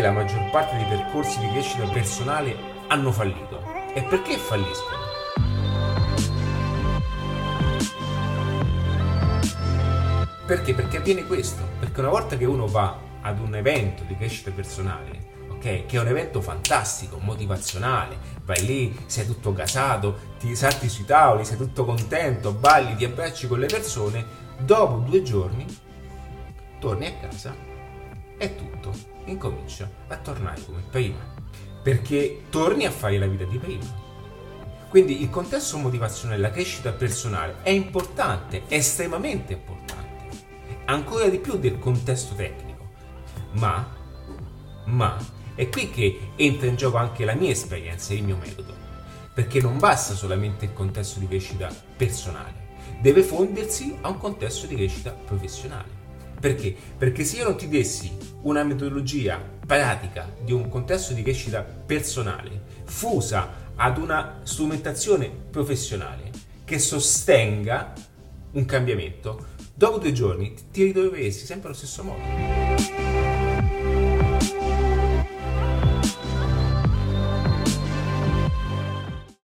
perché la maggior parte dei percorsi di crescita personale hanno fallito e perché falliscono? Perché? Perché avviene questo. Perché una volta che uno va ad un evento di crescita personale, ok, che è un evento fantastico, motivazionale, vai lì, sei tutto gasato, ti salti sui tavoli, sei tutto contento, balli, ti abbracci con le persone, dopo due giorni torni a casa e tutto incomincia a tornare come prima. Perché torni a fare la vita di prima. Quindi il contesto motivazionale, la crescita personale è importante, è estremamente importante ancora di più del contesto tecnico. Ma, ma, è qui che entra in gioco anche la mia esperienza e il mio metodo. Perché non basta solamente il contesto di crescita personale, deve fondersi a un contesto di crescita professionale. Perché? Perché se io non ti dessi una metodologia pratica di un contesto di crescita personale fusa ad una strumentazione professionale che sostenga un cambiamento, dopo due giorni ti ritroveresti sempre allo stesso modo.